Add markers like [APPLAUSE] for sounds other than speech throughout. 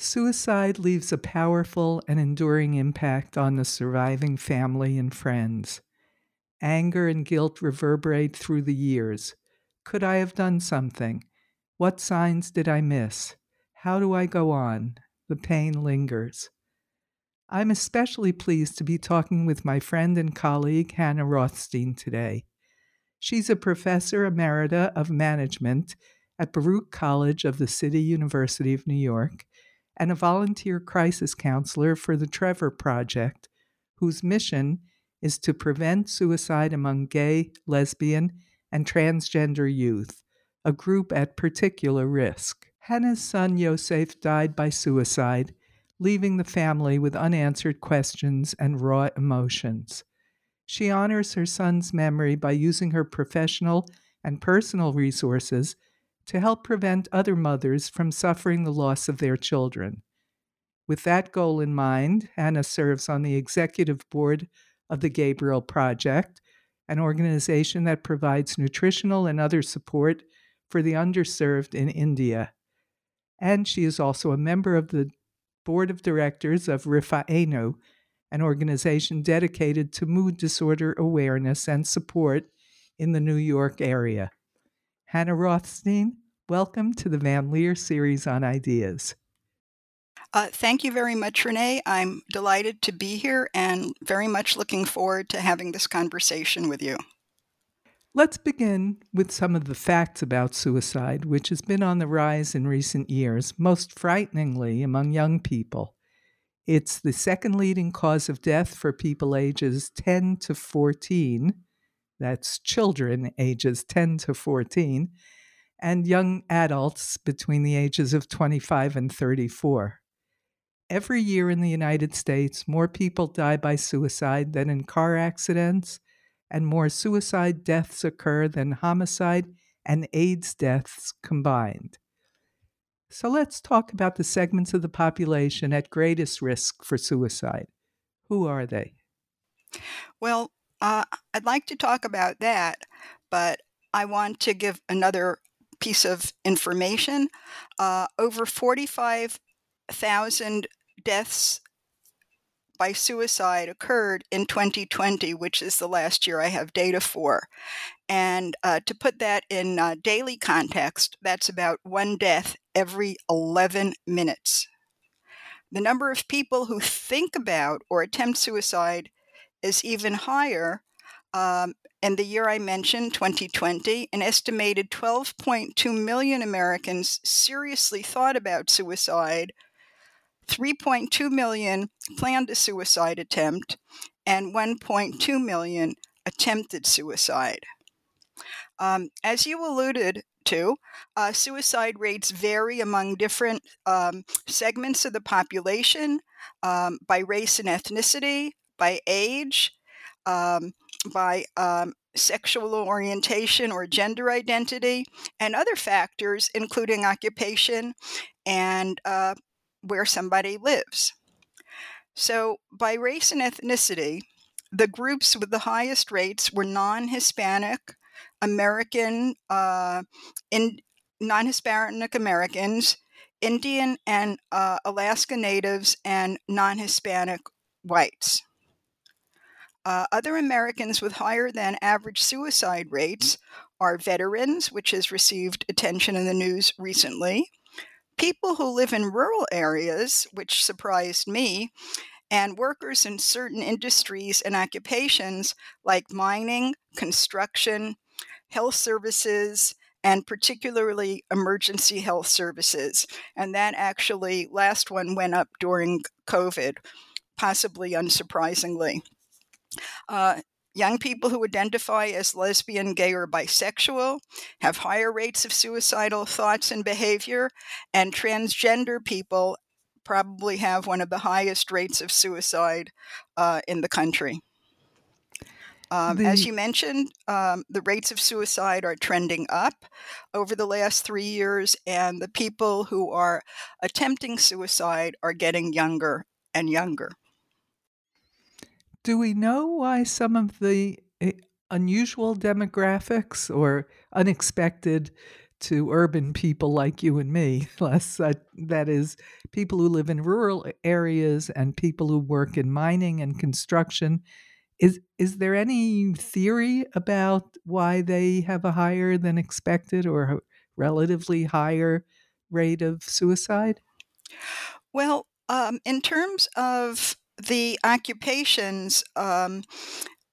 Suicide leaves a powerful and enduring impact on the surviving family and friends. Anger and guilt reverberate through the years. Could I have done something? What signs did I miss? How do I go on? The pain lingers. I'm especially pleased to be talking with my friend and colleague Hannah Rothstein today. She's a professor emerita of management at Baruch College of the City University of New York and a volunteer crisis counselor for the Trevor Project, whose mission is to prevent suicide among gay, lesbian, and transgender youth, a group at particular risk. Hannah's son Yosef died by suicide, leaving the family with unanswered questions and raw emotions. She honors her son's memory by using her professional and personal resources to help prevent other mothers from suffering the loss of their children. With that goal in mind, Hannah serves on the executive board of the Gabriel Project, an organization that provides nutritional and other support for the underserved in India. And she is also a member of the board of directors of Rifa'enu, an organization dedicated to mood disorder awareness and support in the New York area. Hannah Rothstein, welcome to the Van Leer series on ideas. Uh, thank you very much, Renee. I'm delighted to be here and very much looking forward to having this conversation with you. Let's begin with some of the facts about suicide, which has been on the rise in recent years, most frighteningly among young people. It's the second leading cause of death for people ages 10 to 14. That's children ages 10 to 14, and young adults between the ages of 25 and 34. Every year in the United States, more people die by suicide than in car accidents, and more suicide deaths occur than homicide and AIDS deaths combined. So let's talk about the segments of the population at greatest risk for suicide. Who are they? Well, uh, I'd like to talk about that, but I want to give another piece of information. Uh, over 45,000 deaths by suicide occurred in 2020, which is the last year I have data for. And uh, to put that in uh, daily context, that's about one death every 11 minutes. The number of people who think about or attempt suicide is even higher. Um, in the year I mentioned, 2020, an estimated 12.2 million Americans seriously thought about suicide 3.2 million planned a suicide attempt, and 1.2 million attempted suicide. Um, as you alluded to, uh, suicide rates vary among different um, segments of the population um, by race and ethnicity, by age, um, by um, sexual orientation or gender identity, and other factors, including occupation and uh, where somebody lives. So, by race and ethnicity, the groups with the highest rates were non Hispanic, American, uh, in, non Hispanic Americans, Indian and uh, Alaska Natives, and non Hispanic whites. Uh, other Americans with higher than average suicide rates are veterans, which has received attention in the news recently, people who live in rural areas, which surprised me, and workers in certain industries and occupations like mining, construction, health services, and particularly emergency health services. And that actually, last one went up during COVID, possibly unsurprisingly. Uh, young people who identify as lesbian, gay, or bisexual have higher rates of suicidal thoughts and behavior, and transgender people probably have one of the highest rates of suicide uh, in the country. Um, the, as you mentioned, um, the rates of suicide are trending up over the last three years, and the people who are attempting suicide are getting younger and younger. Do we know why some of the eh, unusual demographics or unexpected to urban people like you and me, [LAUGHS] less uh, that is people who live in rural areas and people who work in mining and construction. Is is there any theory about why they have a higher than expected or relatively higher rate of suicide? Well, um, in terms of the occupations, um,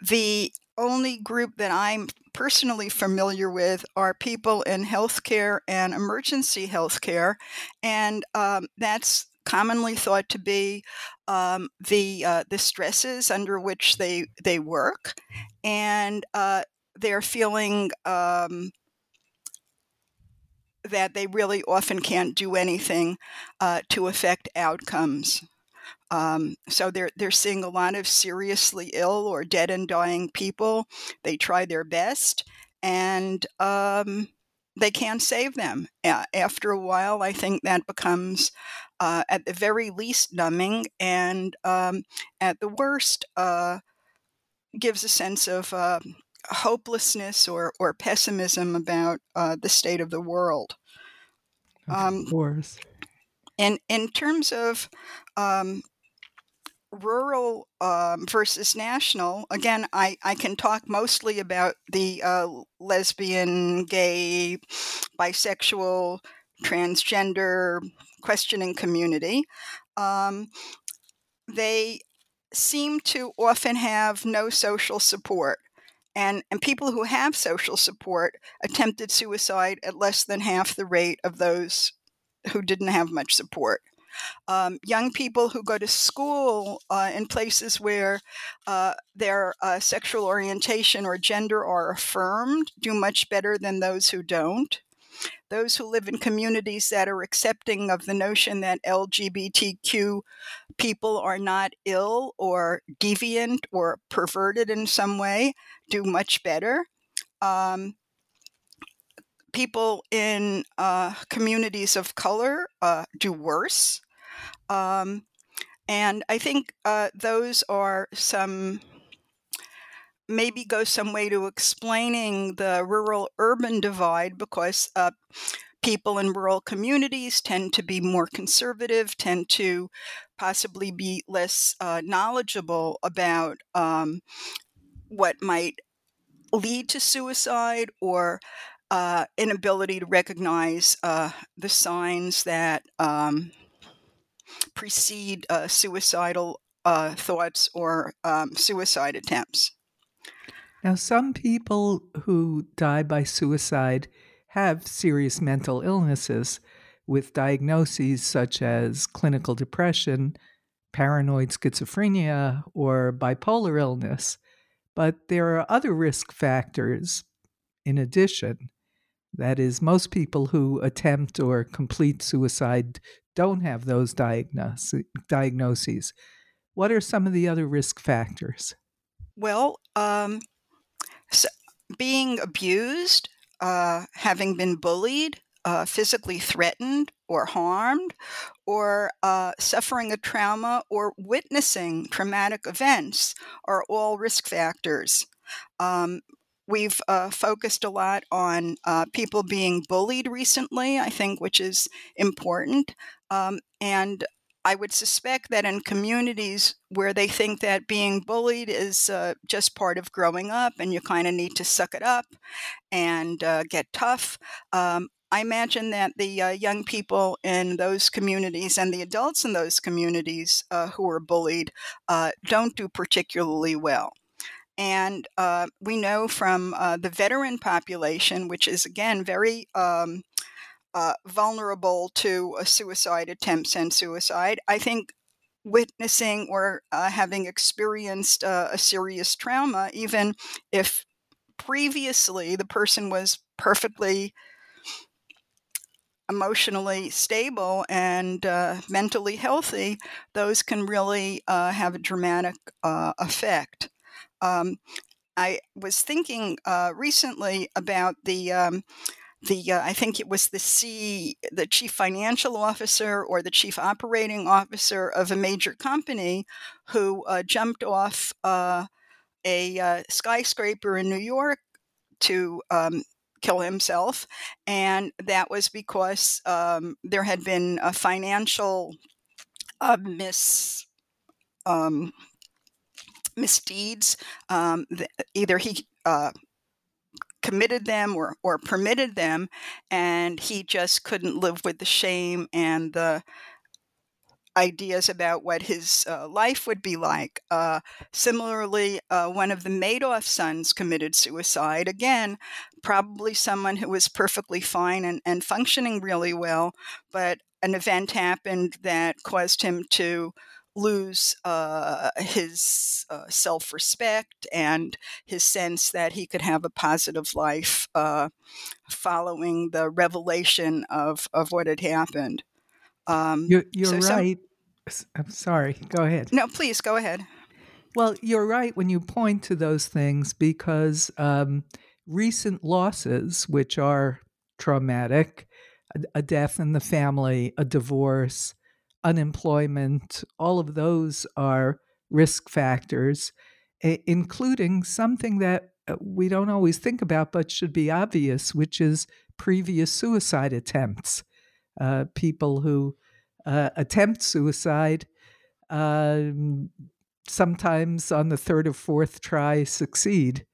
the only group that I'm personally familiar with are people in healthcare and emergency healthcare, and um, that's commonly thought to be um, the uh, the stresses under which they they work, and uh, they're feeling um, that they really often can't do anything uh, to affect outcomes. Um, so they're they're seeing a lot of seriously ill or dead and dying people. They try their best, and um, they can't save them. after a while, I think that becomes, uh, at the very least, numbing, and um, at the worst, uh, gives a sense of uh, hopelessness or, or pessimism about uh, the state of the world. Of um, course. And in terms of um, rural um, versus national, again, I, I can talk mostly about the uh, lesbian, gay, bisexual, transgender questioning community. Um, they seem to often have no social support. And, and people who have social support attempted suicide at less than half the rate of those who didn't have much support. Um, young people who go to school uh, in places where uh, their uh, sexual orientation or gender are affirmed do much better than those who don't. Those who live in communities that are accepting of the notion that LGBTQ people are not ill or deviant or perverted in some way do much better. Um, people in uh, communities of color uh, do worse. Um, and I think uh, those are some, maybe go some way to explaining the rural urban divide because uh, people in rural communities tend to be more conservative, tend to possibly be less uh, knowledgeable about um, what might lead to suicide or uh, inability to recognize uh, the signs that um, precede uh, suicidal uh, thoughts or um, suicide attempts. Now, some people who die by suicide have serious mental illnesses with diagnoses such as clinical depression, paranoid schizophrenia, or bipolar illness. But there are other risk factors in addition. That is, most people who attempt or complete suicide don't have those diagnoses. What are some of the other risk factors? Well, um, so being abused, uh, having been bullied, uh, physically threatened or harmed, or uh, suffering a trauma or witnessing traumatic events are all risk factors. Um, we've uh, focused a lot on uh, people being bullied recently, I think, which is important. Um, and I would suspect that in communities where they think that being bullied is uh, just part of growing up and you kind of need to suck it up and uh, get tough, um, I imagine that the uh, young people in those communities and the adults in those communities uh, who are bullied uh, don't do particularly well. And uh, we know from the veteran population, which is again very um, uh, vulnerable to a suicide attempts and suicide. I think witnessing or uh, having experienced uh, a serious trauma, even if previously the person was perfectly emotionally stable and uh, mentally healthy, those can really uh, have a dramatic uh, effect. Um, I was thinking uh, recently about the um, the uh, I think it was the C, the chief financial officer or the chief operating officer of a major company, who uh, jumped off uh, a uh, skyscraper in New York to um, kill himself, and that was because um, there had been a financial uh, mis. Um, misdeeds. Um, the, either he uh, committed them or, or permitted them, and he just couldn't live with the shame and the ideas about what his uh, life would be like. Uh, similarly, uh, one of the Madoff sons committed suicide. Again, probably someone who was perfectly fine and, and functioning really well, but an event happened that caused him to lose uh, his uh, self respect and his sense that he could have a positive life uh, following the revelation of, of what had happened. Um, you're, you're so right. Some, I'm sorry. Go ahead. No, please go ahead. Well, you're right when you point to those things because um, recent losses, which are traumatic, a, a death in the family, a divorce, unemployment, all of those are risk factors, including something that uh, we don't always think about but should be obvious, which is previous suicide attempts. Uh, people who uh, attempt suicide um, sometimes on the third or fourth try succeed.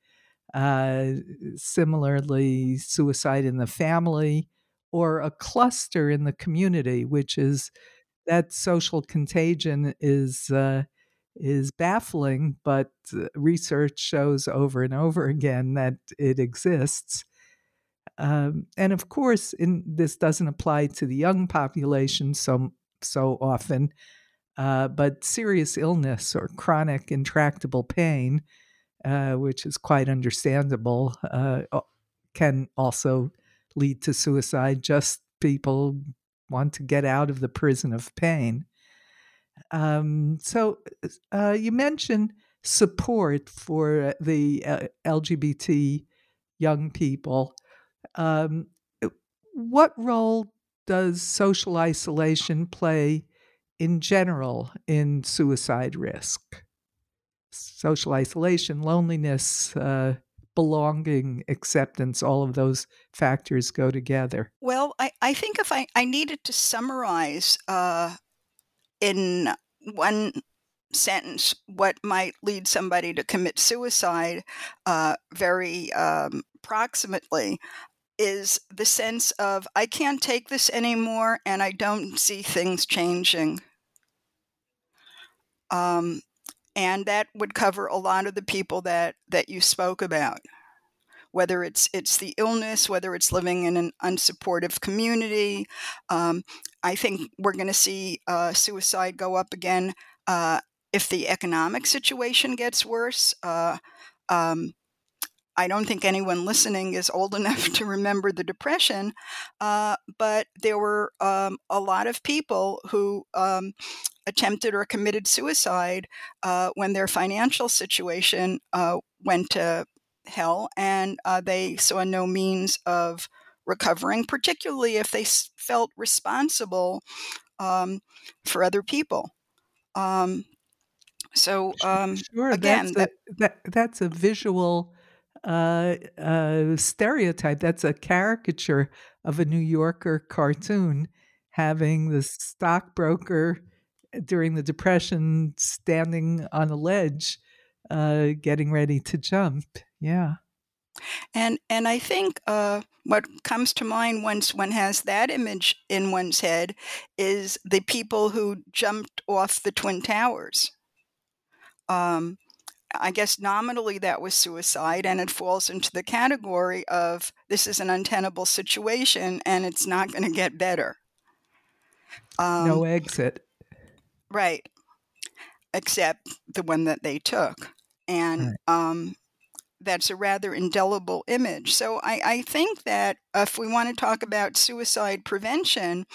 Uh, similarly, suicide in the family or a cluster in the community, which is that social contagion is uh, is baffling, but uh, research shows over and over again that it exists. Um, and of course, in, this doesn't apply to the young population so so often, uh, but serious illness or chronic intractable pain, uh, which is quite understandable, uh, can also lead to suicide. Just people want to get out of the prison of pain. Um, so uh, you mentioned support for the uh, LGBT young people. Um, what role does social isolation play in general in suicide risk? Social isolation, loneliness, uh, belonging, acceptance, all of those factors go together? Well, I, I think if I, I needed to summarize uh, in one sentence what might lead somebody to commit suicide uh, very um, proximately is the sense of I can't take this anymore and I don't see things changing. Um, and that would cover a lot of the people that that you spoke about. Whether it's it's the illness whether it's living in an unsupportive community um, i think we're going to see uh, suicide go up again uh, if the economic situation gets worse uh, um, I don't think anyone listening is old [LAUGHS] enough to remember the Depression, uh, but there were um, a lot of people who um, attempted or committed suicide uh, when their financial situation uh, went to hell and uh, they saw no means of recovering, particularly if they felt responsible um, for other people. Um, so um, sure, again, that's a, that, that's a visual uh, uh, stereotype. That's a caricature of a New Yorker cartoon having the stockbroker during the Depression standing on a ledge, uh, getting ready to jump. Yeah. And and I think uh, what comes to mind once one has that image in one's head is the people who jumped off the twin towers. Um, I guess nominally that was suicide, and it falls into the category of this is an untenable situation and it's not going to get better. Um, no exit. Right. Except the one that they took. And right. um, that's a rather indelible image. So I, I think that if we want to talk about suicide prevention,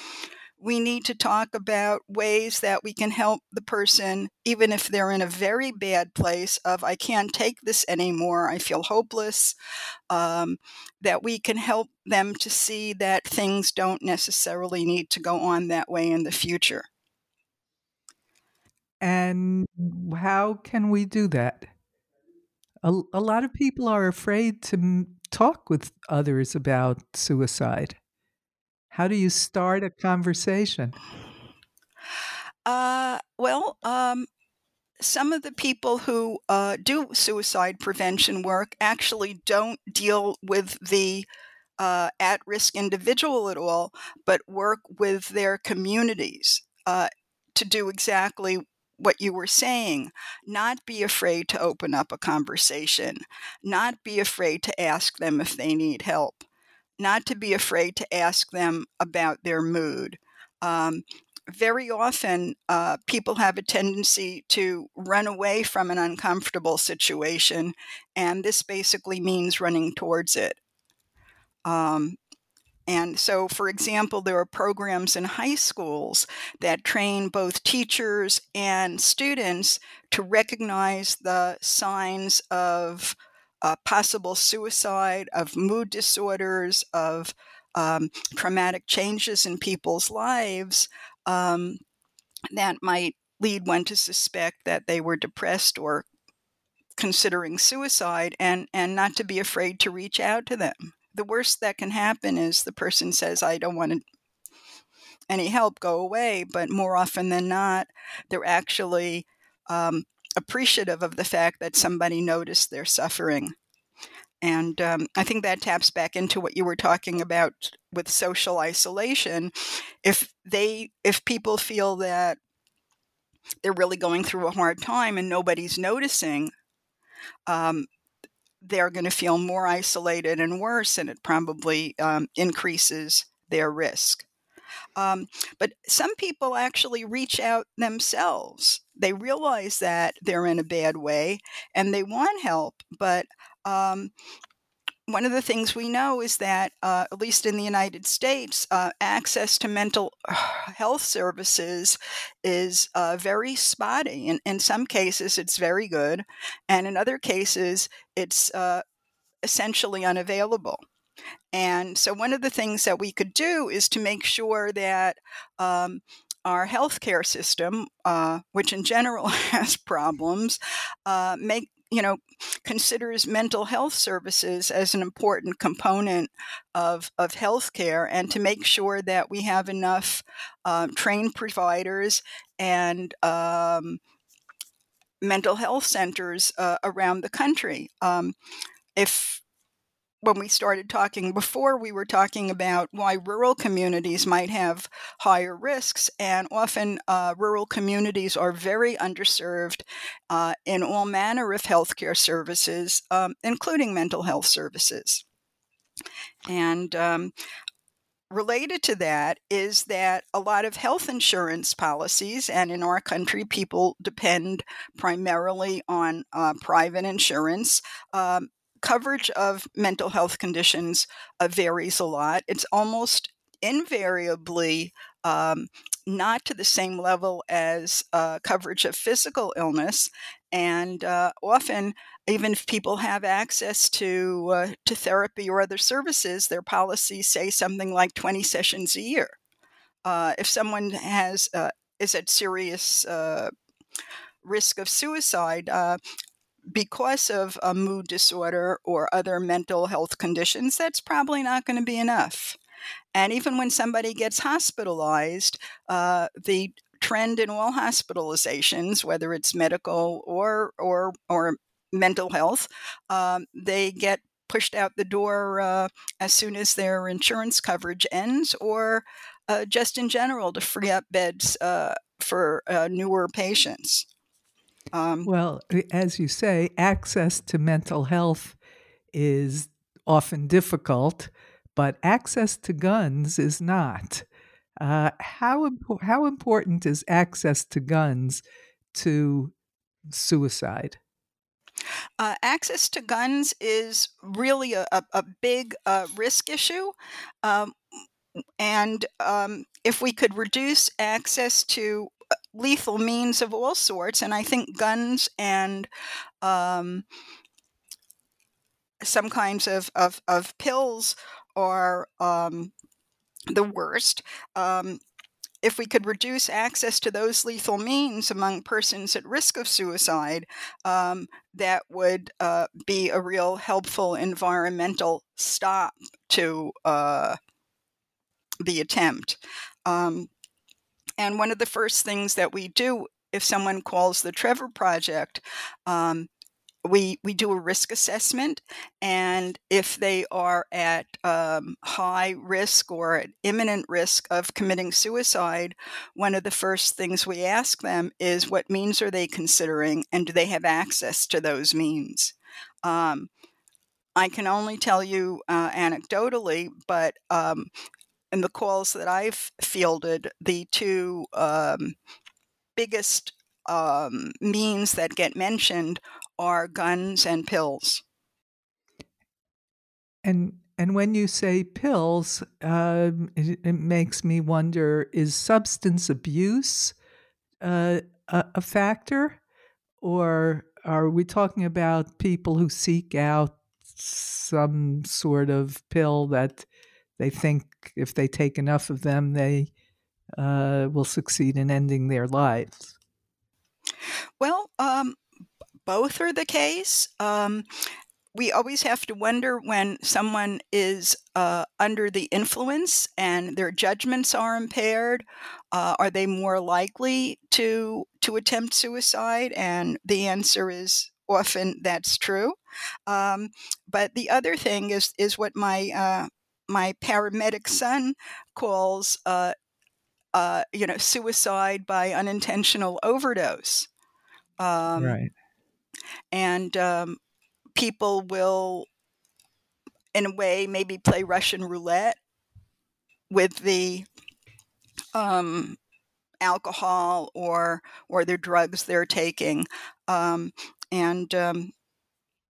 we need to talk about ways that we can help the person, even if they're in a very bad place of, I can't take this anymore, I feel hopeless, um, that we can help them to see that things don't necessarily need to go on that way in the future. And how can we do that? A, a lot of people are afraid to talk with others about suicide. How do you start a conversation? Uh, well, um, some of the people who uh, do suicide prevention work actually don't deal with the uh, at risk individual at all, but work with their communities uh, to do exactly what you were saying. Not be afraid to open up a conversation, not be afraid to ask them if they need help not to be afraid to ask them about their mood. Um, very often, uh, people have a tendency to run away from an uncomfortable situation, and this basically means running towards it. Um, and so, for example, there are programs in high schools that train both teachers and students to recognize the signs of uh, possible suicide, of mood disorders, of um, traumatic changes in people's lives um, that might lead one to suspect that they were depressed or considering suicide and, and not to be afraid to reach out to them. The worst that can happen is the person says, I don't want any help, go away. But more often than not, they're actually um, appreciative of the fact that somebody noticed their suffering. And um, I think that taps back into what you were talking about with social isolation. If they, if people feel that they're really going through a hard time and nobody's noticing, um, they're going to feel more isolated and worse, and it probably um, increases their risk. Um, but some people actually reach out themselves. They realize that they're in a bad way and they want help, but um, one of the things we know is that, uh, at least in the United States, uh, access to mental [SIGHS] health services is uh, very spotty. In, in some cases, it's very good, and in other cases, it's uh, essentially unavailable. And so, one of the things that we could do is to make sure that um, our healthcare system, uh, which in general [LAUGHS] has problems, uh, make you know considers mental health services as an important component of of healthcare, and to make sure that we have enough um, trained providers and um, mental health centers uh, around the country. Um, if when we started talking before, we were talking about why rural communities might have higher risks, and often uh, rural communities are very underserved uh, in all manner of healthcare services, um, including mental health services. And um, related to that is that a lot of health insurance policies, and in our country, people depend primarily on uh, private insurance, um, coverage of mental health conditions uh, varies a lot. It's almost invariably um, not to the same level as uh, coverage of physical illness. and uh, often, even if people have access to uh, to therapy or other services, their policies say something like 20 sessions a year. Uh, if someone has uh, is at serious uh, risk of suicide because of a mood disorder or other mental health conditions, that's probably not going to be enough. And even when somebody gets hospitalized, uh, the trend in all hospitalizations, whether it's medical or or or mental health, um, they get pushed out the door uh, as soon as their insurance coverage ends, or uh, just in general to free up beds uh, for uh, newer patients. Um, well, as you say, access to mental health is often difficult, but access to guns is not. Uh, how impo- how important is access to guns to suicide? Uh, access to guns is really a, a, a big uh, risk issue. Um, and um, if we could reduce access to lethal means of all sorts, and I think guns and um, some kinds of, of, of pills are um, the worst. Um, if we could reduce access to those lethal means among persons at risk of suicide, um, that would uh, be a real helpful environmental stop to uh, the attempt. Um, and one of the first things that we do if someone calls the Trevor Project um, we we do a risk assessment, and if they are at um, high risk or at imminent risk of committing suicide, one of the first things we ask them is what means are they considering, and do they have access to those means? Um, I can only tell you uh, anecdotally, but um, in the calls that I've fielded, the two um, biggest um, means that get mentioned are guns and pills. And and when you say pills, um, it, it, makes me wonder: is substance abuse uh, a, a factor, or are we talking about people who seek out some sort of pill that they think if they take enough of them, they uh, will succeed in ending their lives? Well, um, both are the case. Um, we always have to wonder when someone is uh, under the influence and their judgments are impaired. Uh, are they more likely to to attempt suicide? And the answer is often that's true. Um, but the other thing is is what my uh, my paramedic son calls uh, uh, you know suicide by unintentional overdose. Um, right. And um, people will, in a way, maybe play Russian roulette with the um, alcohol or or the drugs they're taking. Um, and um,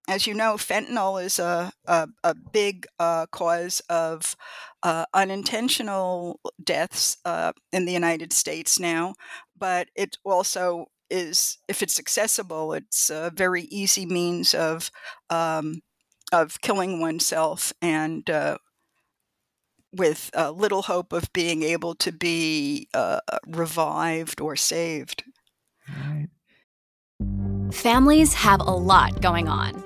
as you know, fentanyl is a, a, a big uh, cause of uh, unintentional deaths uh, in the United States now, but it also is if it's accessible, it's a very easy means of um, of killing oneself and uh, with uh, little hope of being able to be uh, revived or saved. Right. Families have a lot going on.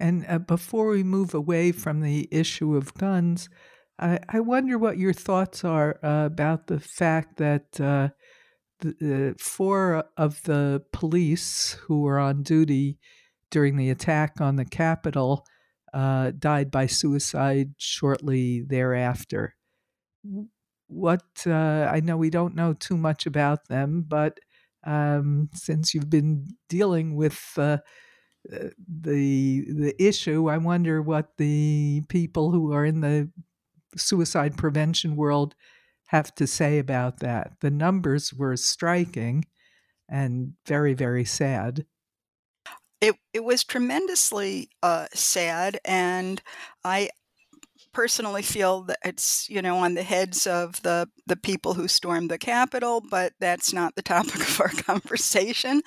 And uh, before we move away from the issue of guns, I, I wonder what your thoughts are uh, about the fact that uh, the, four of the police who were on duty during the attack on the Capitol uh, died by suicide shortly thereafter. What uh, I know we don't know too much about them, but um, since you've been dealing with uh, uh, the the issue. I wonder what the people who are in the suicide prevention world have to say about that. The numbers were striking and very very sad. It it was tremendously uh, sad, and I personally feel that it's you know on the heads of the the people who stormed the Capitol, but that's not the [LAUGHS] topic of our conversation.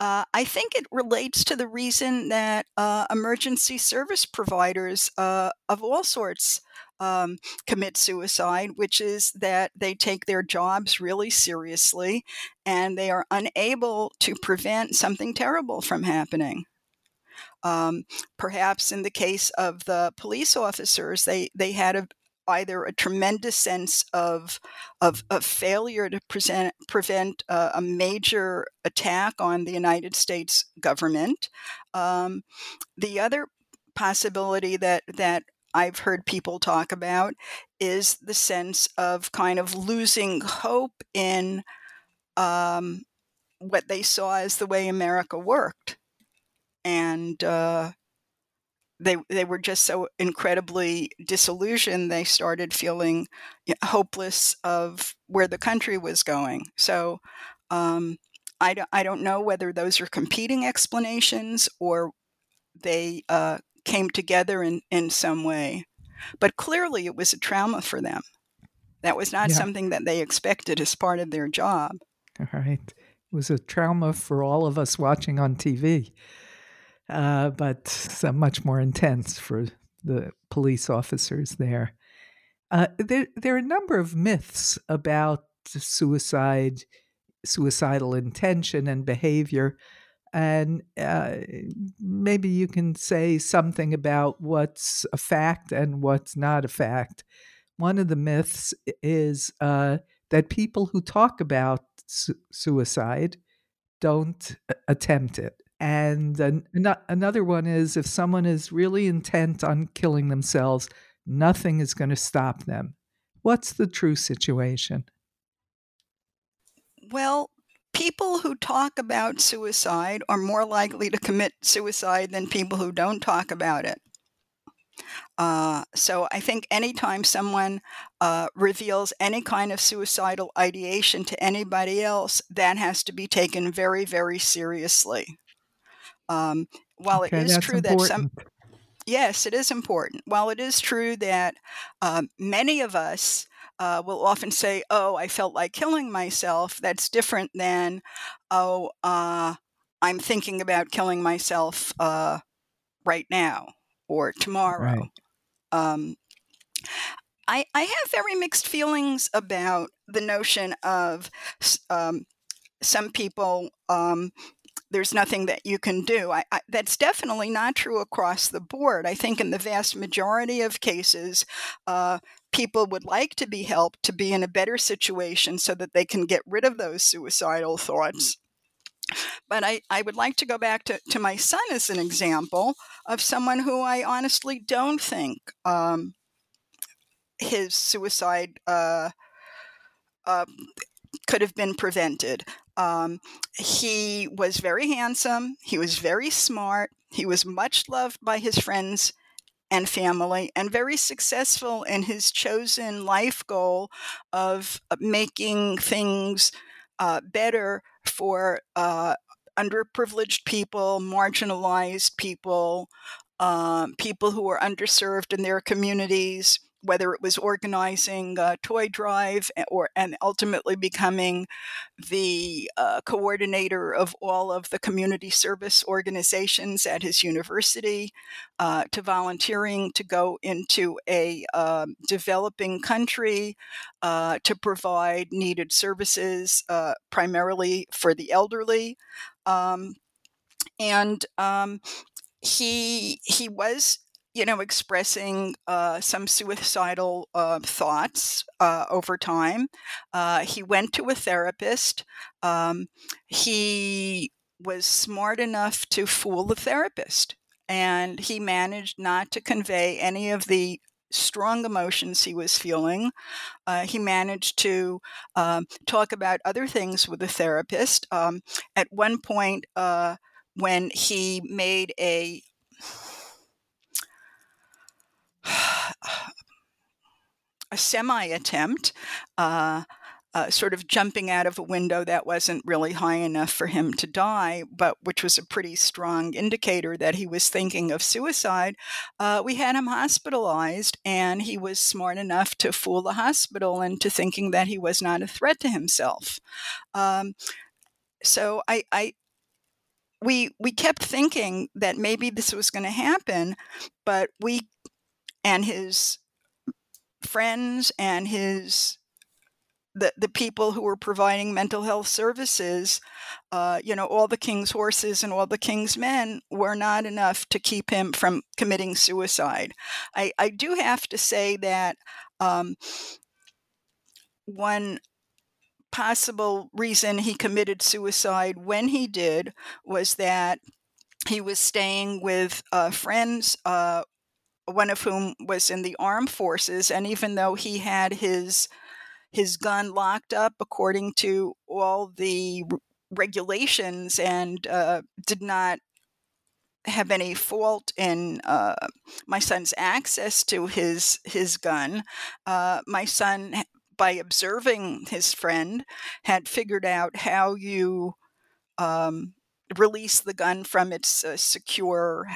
Uh, I think it relates to the reason that uh, emergency service providers uh, of all sorts. Um, commit suicide, which is that they take their jobs really seriously and they are unable to prevent something terrible from happening. Um, perhaps in the case of the police officers, they, they had a, either a tremendous sense of, of, failure to present, prevent a major attack on the United States government. Um, the other possibility that, that I've heard people talk about is the sense of kind of losing hope in um, what they saw as the way America worked and uh, they they were just so incredibly disillusioned. They started feeling hopeless of where the country was going. So. Um, I don't, I don't know whether those are competing explanations or they uh, came together in, in some way. But clearly, it was a trauma for them. That was not yeah. something that they expected as part of their job. All right. It was a trauma for all of us watching on TV uh, but much more intense for the police officers there. Uh, there. There are a number of myths about suicide, suicidal intention, and behavior. And uh, maybe you can say something about what's a fact and what's not a fact. One of the myths is uh, that people who talk about su- suicide don't attempt it. And an, another one is if someone is really intent on killing themselves, nothing is going to stop them. What's the true situation? Well, people who talk about suicide are more likely to commit suicide than people who don't talk about it. Uh, so I think anytime someone uh, reveals any kind of suicidal ideation to anybody else, that has to be taken very, very seriously. Um, while okay, it is true important. that some yes, it is important. While it is true that uh, many of us uh, will often say, "Oh, I felt like killing myself," that's different than, "Oh, uh, I'm thinking about killing myself uh, right now or tomorrow." Right. Um, I, I have very mixed feelings about the notion of um, some people um, there's nothing that you can do. I, I, that's definitely not true across the board. I think in the vast majority of cases, uh, people would like to be helped to be in a better situation so that they can get rid of those suicidal thoughts. But I, I would like to go back to, to my son as an example of someone who I honestly don't think um, his suicide uh, uh, could have been prevented. Um, he was very handsome. He was very smart. He was much loved by his friends and family and very successful in his chosen life goal of uh, making things uh, better for uh, underprivileged people, marginalized people, um, people who are underserved in their communities, whether it was organizing a toy drive or and ultimately becoming the uh, coordinator of all of the community service organizations at his university, uh, to volunteering to go into a um, developing country uh, to provide needed services, uh, primarily for the elderly. Um, and um, he he was you know, expressing uh, some suicidal uh, thoughts uh, over time. Uh, he went to a therapist. Um, he was smart enough to fool the therapist, and he managed not to convey any of the strong emotions he was feeling. Uh, he managed to um, talk about other things with the therapist. Um, at one point, uh, when he made a a semi attempt, uh, uh, sort of jumping out of a window that wasn't really high enough for him to die, but which was a pretty strong indicator that he was thinking of suicide. Uh, we had him hospitalized, and he was smart enough to fool the hospital into thinking that he was not a threat to himself. Um, so I, I we we kept thinking that maybe this was going to happen, but we and his friends and his the, the people who were providing mental health services, uh, you know, all the king's horses and all the king's men were not enough to keep him from committing suicide. I, I do have to say that um, one possible reason he committed suicide when he did was that he was staying with uh, friends, uh, one of whom was in the armed forces, and even though he had his his gun locked up according to all the regulations and uh, did not have any fault in uh, my son's access to his his gun. Uh, my son by observing his friend, had figured out how you um, release the gun from its uh, secure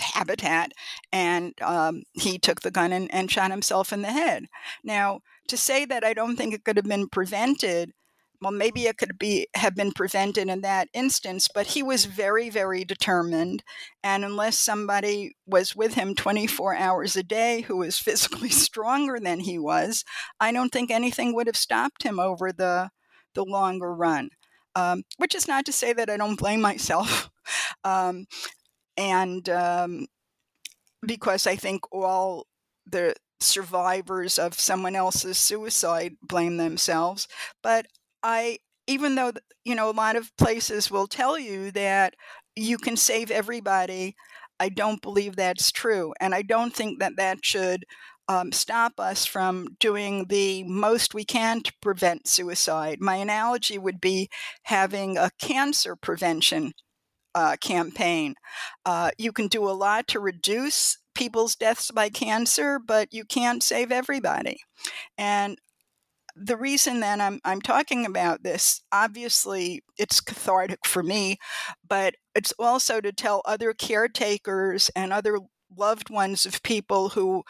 habitat, and um, he took the gun and, and shot himself in the head. Now, to say that I don't think it could have been prevented well maybe it could be have been prevented in that instance but he was very very determined and unless somebody was with him 24 hours a day who was [LAUGHS] physically stronger than he was i don't think anything would have stopped him over the the longer run um, which is not to say that i don't blame myself [LAUGHS] um, and um, because i think all the survivors of someone else's suicide blame themselves but I even though you know a lot of places will tell you that you can save everybody, I don't believe that's true, and I don't think that that should um, stop us from doing the most we can to prevent suicide. My analogy would be having a cancer prevention uh, campaign. Uh, you can do a lot to reduce people's deaths by cancer, but you can't save everybody. And the reason that I'm, I'm talking about this, obviously, it's cathartic for me, but it's also to tell other caretakers and other loved ones of people who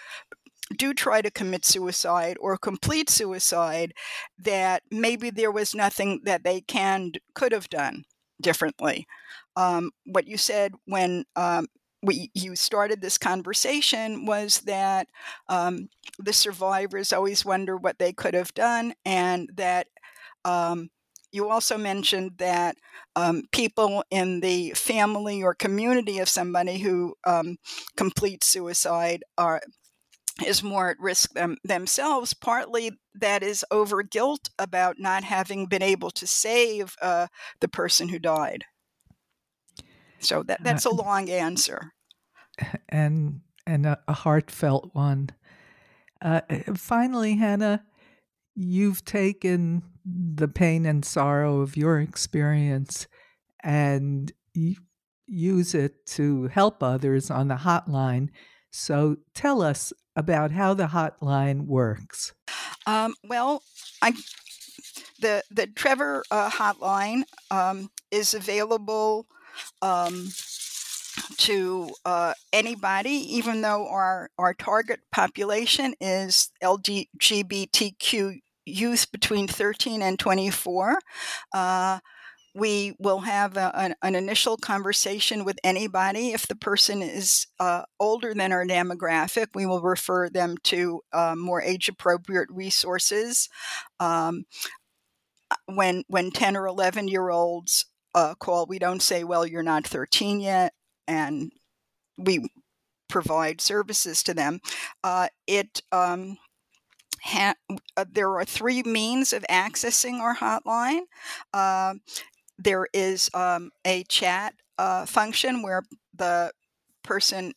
do try to commit suicide or complete suicide that maybe there was nothing that they can could have done differently. Um, what you said when um, we you started this conversation was that um, the survivors always wonder what they could have done, and that um, you also mentioned that um, people in the family or community of somebody who um, completes suicide are is more at risk them, themselves. Partly that is over guilt about not having been able to save uh, the person who died. So that that's a long answer [LAUGHS] and and a, a heartfelt one. Uh, eh, finally, Hannah, you've taken the pain and sorrow of your experience and use it to help others on the hotline. So tell us about how the hotline works. Um, well, I the the Trevor uh, hotline um, is available um, to uh, anybody, even though our, our target population is LGBTQ youth between 13 and 24. Uh, we will have a, an, an, initial conversation with anybody. If the person is uh, older than our demographic, we will refer them to uh, more age appropriate resources. Um, uh, when when 10 or 11 year olds uh, call, we don't say, well, you're not 13 yet and we provide services to them. Uh, it um, ha- uh, there are three means of accessing our hotline. Uh, there is um, a chat uh, function where the person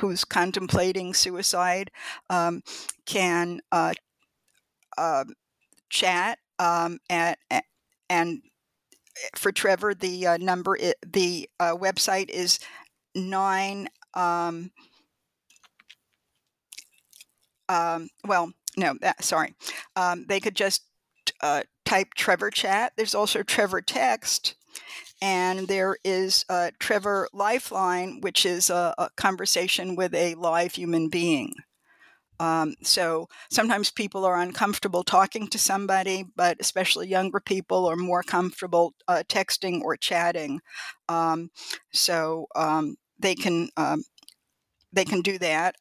who's contemplating suicide um, can uh, chat um, at, and for Trevor, the uh, number, the uh, website is nine. Um, um, well, no, that, sorry. Um, they could just uh, type Trevor Chat. There's also Trevor Text. And there is uh, Trevor Lifeline, which is a, a, conversation with a live human being. Um, so sometimes people are uncomfortable talking to somebody, but especially younger people are more comfortable uh, texting or chatting. Um, so um, they can um, they can do that.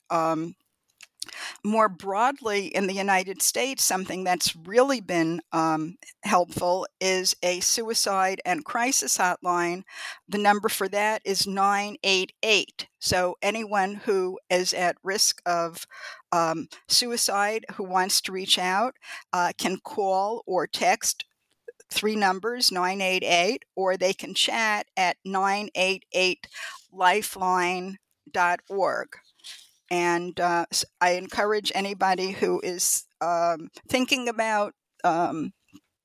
More broadly in the United States, something that's really been um, helpful is a suicide and crisis hotline. The number for that is 988. So, anyone who is at risk of um, suicide who wants to reach out uh, can call or text three numbers 988 or they can chat at 988lifeline.org and uh, I encourage anybody who is um, thinking about um,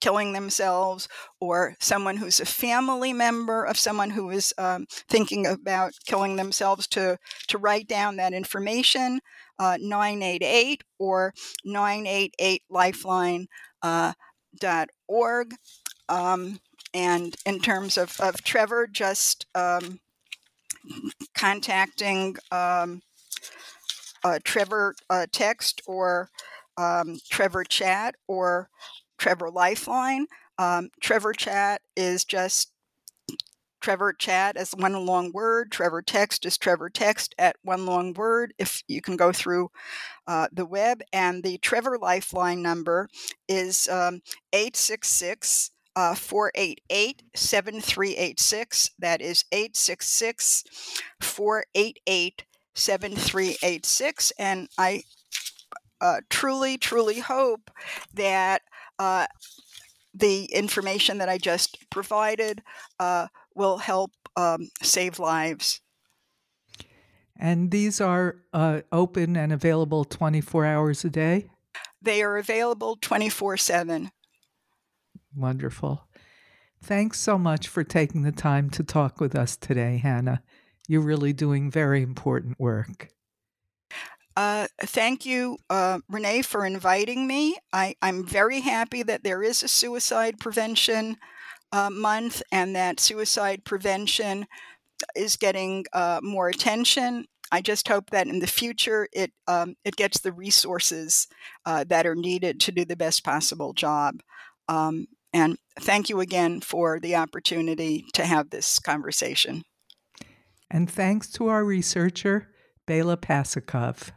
killing themselves or someone who's a family member of someone who is um, thinking about killing themselves to, to write down that information, uh, 988 or 988lifeline.org. Uh, dot org. Um, and in terms of, of Trevor, just um, contacting um, uh, Trevor uh, Text or um, Trevor Chat or Trevor Lifeline. Um, Trevor Chat is just Trevor Chat as one long word. Trevor Text is Trevor Text at one long word. If you can go through uh, the web, and the Trevor Lifeline number is um, 866 uh, 488 7386. That is 866 488 7386. And I uh, truly, truly hope that uh, the information that I just provided uh, will help um, save lives. And these are uh, open and available 24 hours a day? They are available 24 7. Wonderful. Thanks so much for taking the time to talk with us today, Hannah. You're really doing very important work. Uh, thank you, uh, Renee, for inviting me. I, am very happy that there is a suicide prevention uh, month and that suicide prevention is getting uh, more attention. I just hope that in the future it um, it gets the resources uh, that are needed to do the best possible job. Um, and thank you again for the opportunity to have this conversation and thanks to our researcher, Bela Pasikov.